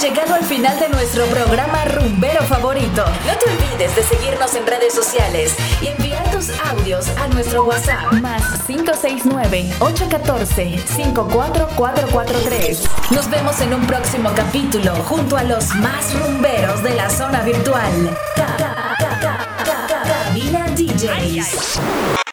Llegado al final de nuestro programa rumbero favorito. No te olvides de seguirnos en redes sociales y enviar tus audios a nuestro WhatsApp. Más 569-814-54443. Nos vemos en un próximo capítulo junto a los más rumberos de la zona virtual. Cabina DJs.